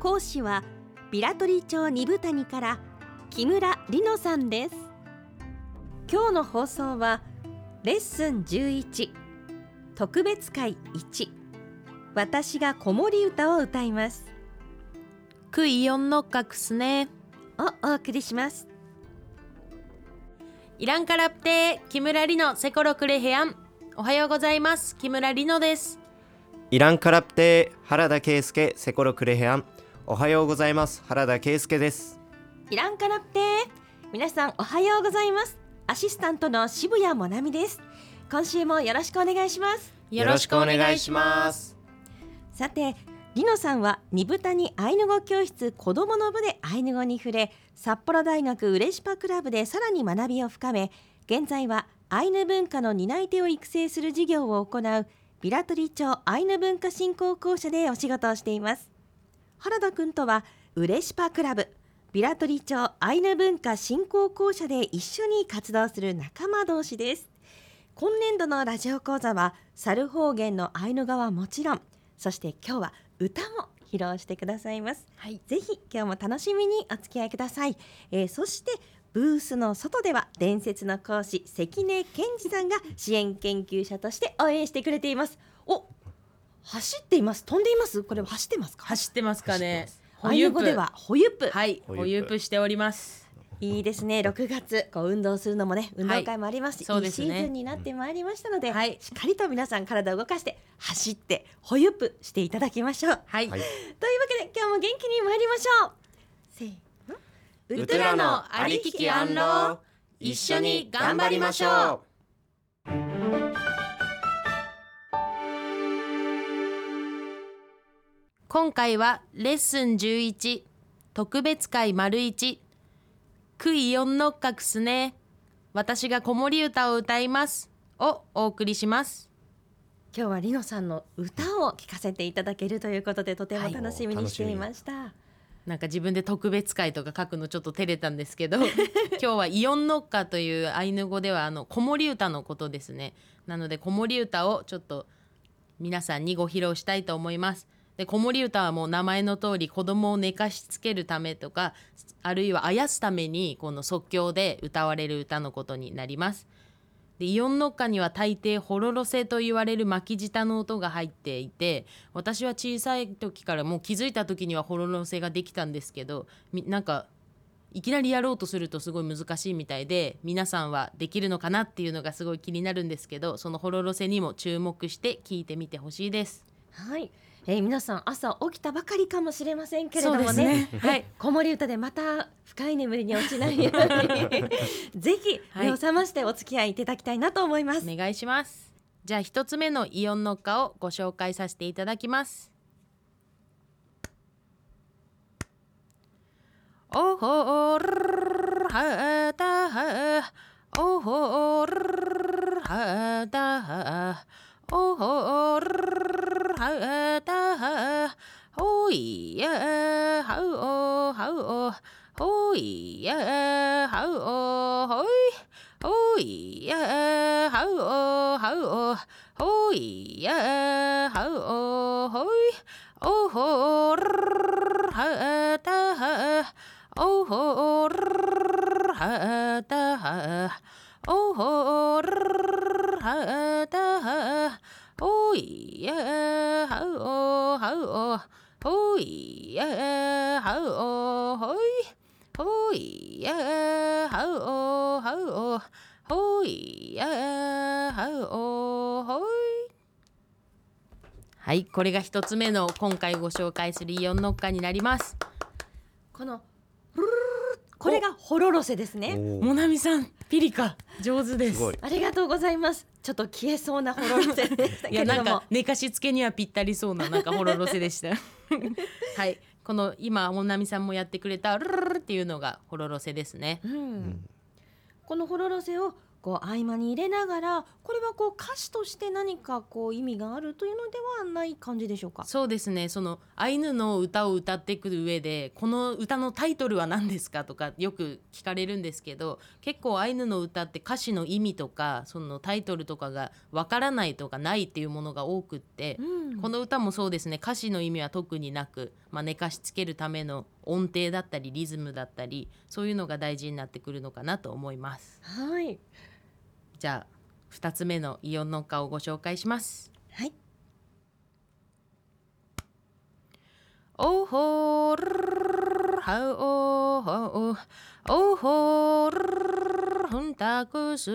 講師はビラトリ町二部谷から木村里乃さんです。今日の放送はレッスン11特別会1私が子守歌を歌います。クイヨンのカクスね。をお送りします。イランカラプテ木村里乃セコロクレヘアン。おはようございます。木村里乃です。イランカラプテ原田圭介セコロクレヘアンおはようございます。原田圭介です。イランカラプテ皆さんおはようございます。アシスタントの渋谷もなみです。今週もよろしくお願いします。よろしくお願いします。さてリノさんは二部谷アイヌ語教室子どもの部でアイヌ語に触れ札幌大学ウレシパクラブでさらに学びを深め現在はアイヌ文化の担い手を育成する事業を行うビラトリ町アイヌ文化振興公社でお仕事をしています原田くんとはウレシパクラブ。ビラトリ町アイヌ文化振興公社で一緒に活動する仲間同士です。今年度のラジオ講座は猿方言のアイヌ語はもちろんそして今日は歌も披露してくださいます、はい。ぜひ今日も楽しみにお付き合いください、えーそしてブースの外では伝説の講師関根健二さんが支援研究者として応援してくれています。お走っています。飛んでいます？これは走ってますか？走ってますかね。アイヌ語ではホユップ、はいホユップしております。いいですね。6月。こう運動するのもね運動会もありますし、そうですね。いいシーズンになってまいりましたので、はい。しっかりと皆さん体を動かして走ってホユップしていただきましょう。はい、はい。というわけで今日も元気に参りましょう。せーの。ウトラのありききアンロー一緒に頑張りましょう今回はレッスン11特別会丸1クイヨンのカクスね。私が子守歌を歌います。をお送りします。今日はリノさんの歌を聴かせていただけるということでとてもはい。楽しみにしていました、なんか自分で特別会とか書くのちょっと照れたんですけど 今日はイオンノッカというアイヌ語ではあの子守歌のことですね。なので子守歌をちょっと皆さんにご披露したいと思いますで子守歌はもう名前の通り子供を寝かしつけるためとかあるいはあやすためにこの即興で歌われる歌のことになりますでイオンノッカには大抵ホロロセと言われる巻き舌の音が入っていて私は小さい時からもう気づいた時にはホロロセができたんですけどみなんかいきなりやろうとするとすごい難しいみたいで皆さんはできるのかなっていうのがすごい気になるんですけどそのホロロセにも注目して聞いてみてほしいです。はい、えー皆さん朝起きたばかりかもしれませんけれどもね。ね。はい。子守歌でまた深い眠りに落ちないように。ぜひはい。目を覚ましてお付き合いいただきたいなと思います、お願いします。じゃあ一つ目のイオンノッカをご紹介させていただきます。おほおはだはおほおはうおはうおほいやはうおほいほいやはうおはうおほいやはうおほいおほるはだはおほるはだはおほるはだはおいやはうおはうおほいやはうおほいほいやはうおはうおほいやはうおほいはいこれが一つ目の今回ご紹介するイオンノッカになります。このこれがホロロセですね。モナミさんピリカ上手です。ありがとうございます。ちょっと消えそうなほろろせでしたいやなんけれどもか寝かしつけにはぴったりそうななんかほろろせでした。はい。この今本並さんもやってくれたルルルルっていうのがほろろせですね。うん。このほろろせをこう合間に入れながらこれはこう歌詞として何かこう意味があるというのではない感じでしょうか？そうですね。そのアイヌの歌を歌ってくる上でこの歌のタイトルは何ですかとかよく聞かれるんですけど結構アイヌの歌って歌詞の意味とかそのタイトルとかがわからないとかないっていうものが多くって、うん。この歌もそうですね。歌詞の意味は特になく、まあ、寝かしつけるための音程だったりリズムだったりそういうのが大事になってくるのかなと思います。はいじゃあ2つ目のイオンノッカーをご紹介します。はい。おほるはおほおほるふんたくす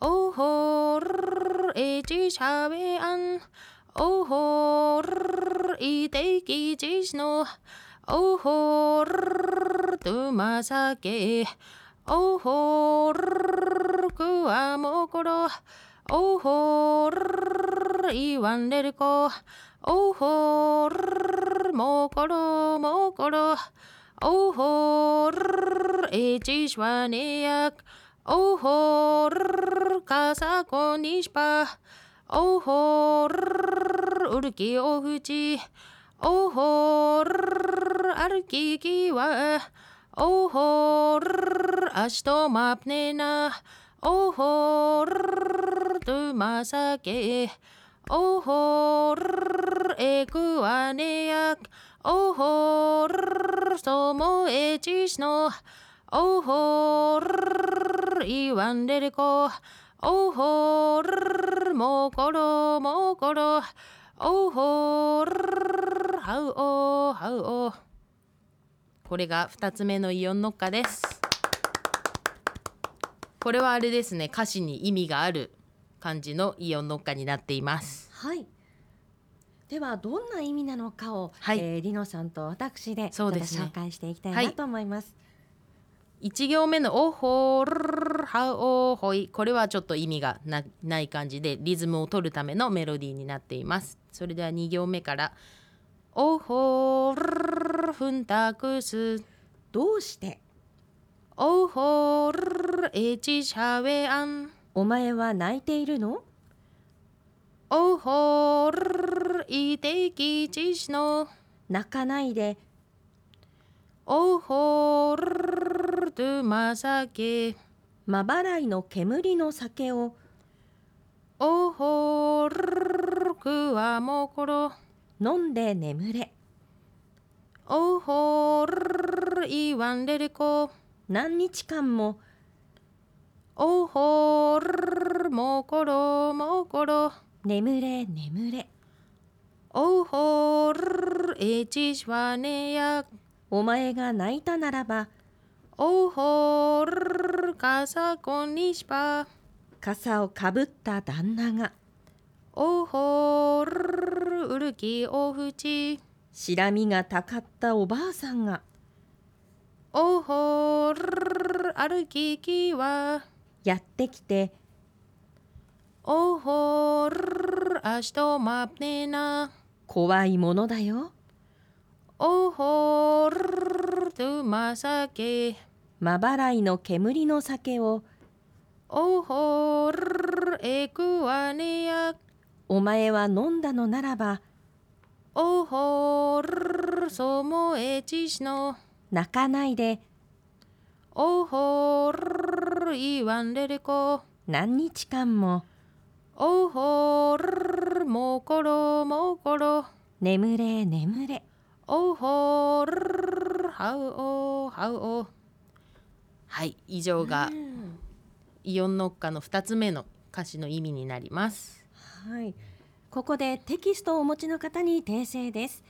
おほるえちしゃべあんおほるいてきちしのおほるとまさけおほるくわもころおほるいわんれるこおほるもころもうころ。おほるえちしわねやおほるかさこにしぱ。おほるうるきおふち。おほあるききわ。おほる足とまぷねな。おほるとまさけおほるえくわねやおほるそもえちしのおほるいわんれれこおほるもころもころおほるはうおはうおこれが2つ目のイオンノッカですこれはあれですね歌詞に意味がある感じのイオンノッカになっています。はい。ではどんな意味なのかを、はい。えー、リノさんと私でそうですね。紹介していきたいはないと思います。1行目の「おほるはおほい」これはちょっと意味がなない感じでリズムを取るためのメロディーになっています。それでは2行目から「おほるふんたくす」どうして「おほるえちしゃべあん」お前は泣いているの「おほるいてきちしの」泣かないで「おほるとまさけ」まばらいの煙の酒を。おほるくわもころ。飲んで眠れ。おほるいわんれれこ。何日間もおほるもころもころ。眠れ眠れ。おほるえちしわねやお前が泣いたならば。おほるかさこにしぱ傘をかぶった旦那が。おほるうるきおふち。しらみがたかったおばあさんが。おほる歩ききはやってきておほる足とまぷねな。怖いものだよ。おほるとまさけまばらいの煙の酒をおほるえくわねやお前は飲んだのならばおほるそもえちしの。泣かないで。おほるいわんれれこ何日間も。おほるもころもころ。眠れ眠れ。おほるはうおはうおはい以上がうんイオンノッカの2つ目の歌詞の意味になります。はい。ここでテキストをお持ちの方に訂正です。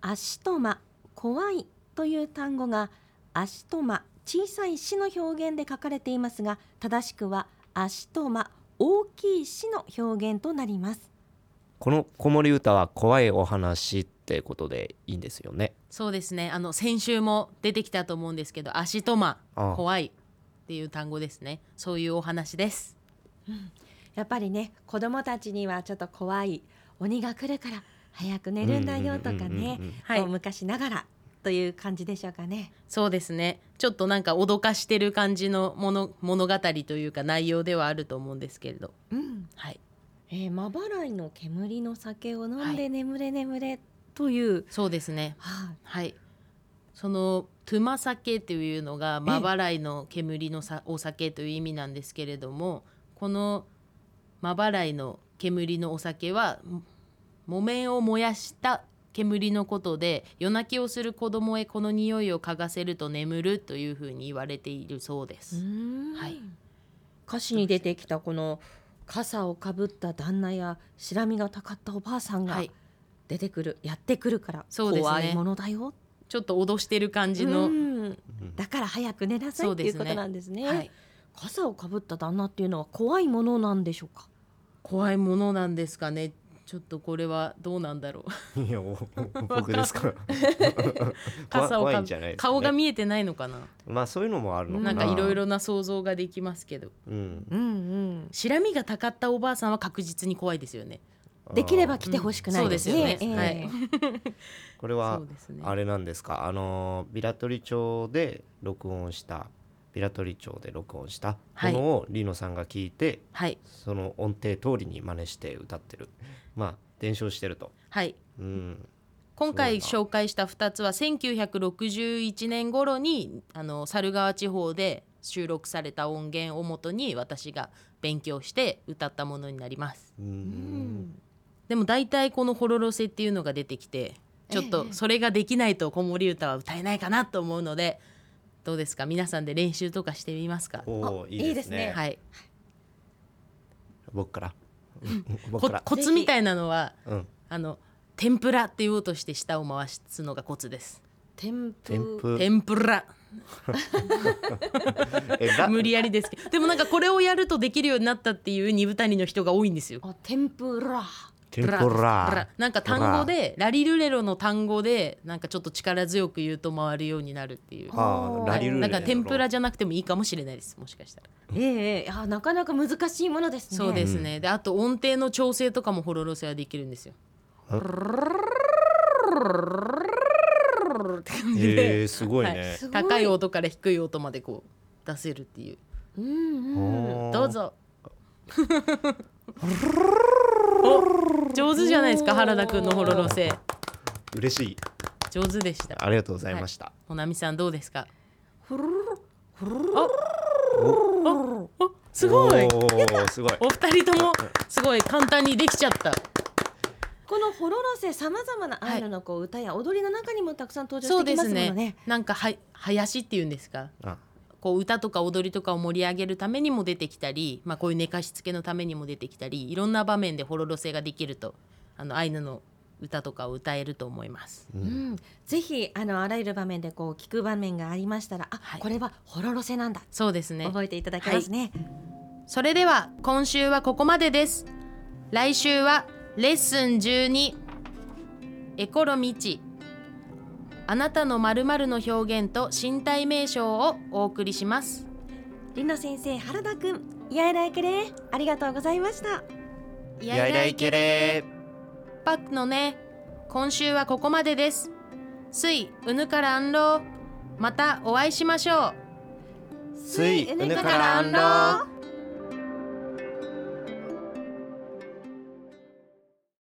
足と間怖いという単語が足と間小さい死の表現で書かれていますが正しくは足と間大きい死の表現となります。この子守歌は怖いお話ってことでいいんですよね。そうですね。あの先週も出てきたと思うんですけど足とまああ。怖いっていう単語ですね。そういうお話です。やっぱりね子供たちにはちょっと怖い鬼が来るから早く寝るんだよとかうんうんうんねうん。はい。こう昔ながらという感じでしょうかね。そうですね。ちょっとなんか脅かしてる感じのもの物語というか内容ではあると思うんですけれど。うん。はい。えー、まばらいの煙の酒を飲んはい。で眠れ眠れという、そうですね。はい。はい。そのトゥマ酒というのがまばらいの煙のさお酒という意味なんですけれどもこのまばらいの煙のお酒はも木綿を燃やした煙のことで夜泣きをする子供へこの匂いを嗅がせると眠るというふうに言われているそうです。はい。歌詞に出てきたこの傘をかぶった旦那や白身がたかったおばあさんがはい、出てくる、やってくるからそうですね。怖いものだよ。ちょっと脅してる感じの、うん。だから早く寝なさいそうですね。っていうことなんですね。はい、傘をかぶった旦那っていうのは怖いものなんでしょうか？怖いものなんですかねちょっとこれはどうなんだろう。いやお 僕ですか傘をかぶ怖いんじゃないですかね。顔が見えてないのかな。まあそういうのもあるのかな。なんかいろいろな想像ができますけど。うん。うんうん。白身がたかったおばあさんは確実に怖いですよね。できれば来てほしくないですね。うん。すよね。ええ。そこれはうですね。あれなんですか？あのビラトリ町で録音したビラトリ町で録音したはい。ものをリノさんが聞いて、はい。その音程通りに真似して歌ってる。まあ伝承してると。はい。うん。今回紹介した2つは1961年頃にあの猿川地方で収録された音源をもとに私が勉強して歌ったものになります。ううん。んでも大体この「ホロロセ」っていうのが出てきてちょっとそれができないと子守歌は歌えないかなと思うのでどうですか？皆さんで練習とかしてみますか？おいいですね。はい。僕から？僕こから？コツみたいなのはうん。あの天ぷらって言おうとして舌を回すのがコツです。天ぷ天ぷ。天ぷら。無理やりですけど。でもなんかこれをやるとできるようになったっていう二部谷の人が多いんですよ。あ天ぷら。天ぷブラらなんか単語でラ。リルレロの単語でなんかちょっと力強く言うと回るようになるっていう。ああラリルレなんか天ぷらじじゃなくてもいいかもしれないですもしかしたら、ええあなかなか難しいものですね。そうですね。であと音程の調整とかもホロロセはできるんですよ。って感じで、えー、すごいね、すごい高い音から低い音までこう出せるっていううんうん。どうぞお上手じゃないですか原田くんのホロロセ。嬉しい。上手でした。ありがとうございました、ほなみさんどうですか？ふるるふるるおすごいすごいお二人ともすごい簡単にできちゃったこのホロロセさまざまなアイヌのこう歌や踊りの中にもたくさん登場してきますですねものね。なんかは林っていうんですかあこう歌とか踊りとかを盛り上げるためにも出てきたり、まあ、こういう寝かしつけのためにも出てきたりいろんな場面でホロロセができるとあのアイヌの歌とかを歌えると思います。ううん。ん、ぜひあのあらゆる場面でこう聞く場面がありましたら、あ、はい。これはホロロセなんだ、そうですね。覚えていただけますね。それでは今週はここまでです。来週はレッスン12エコロミチあなたの〇〇の表現と身体名称をお送りします。りの先生、原田くん、いやいらいけれ、ありがとうございました。いやいらいけれパックのね今週はここまでです。スイウヌからアンローまたお会いしましょう。スイウヌからアンロー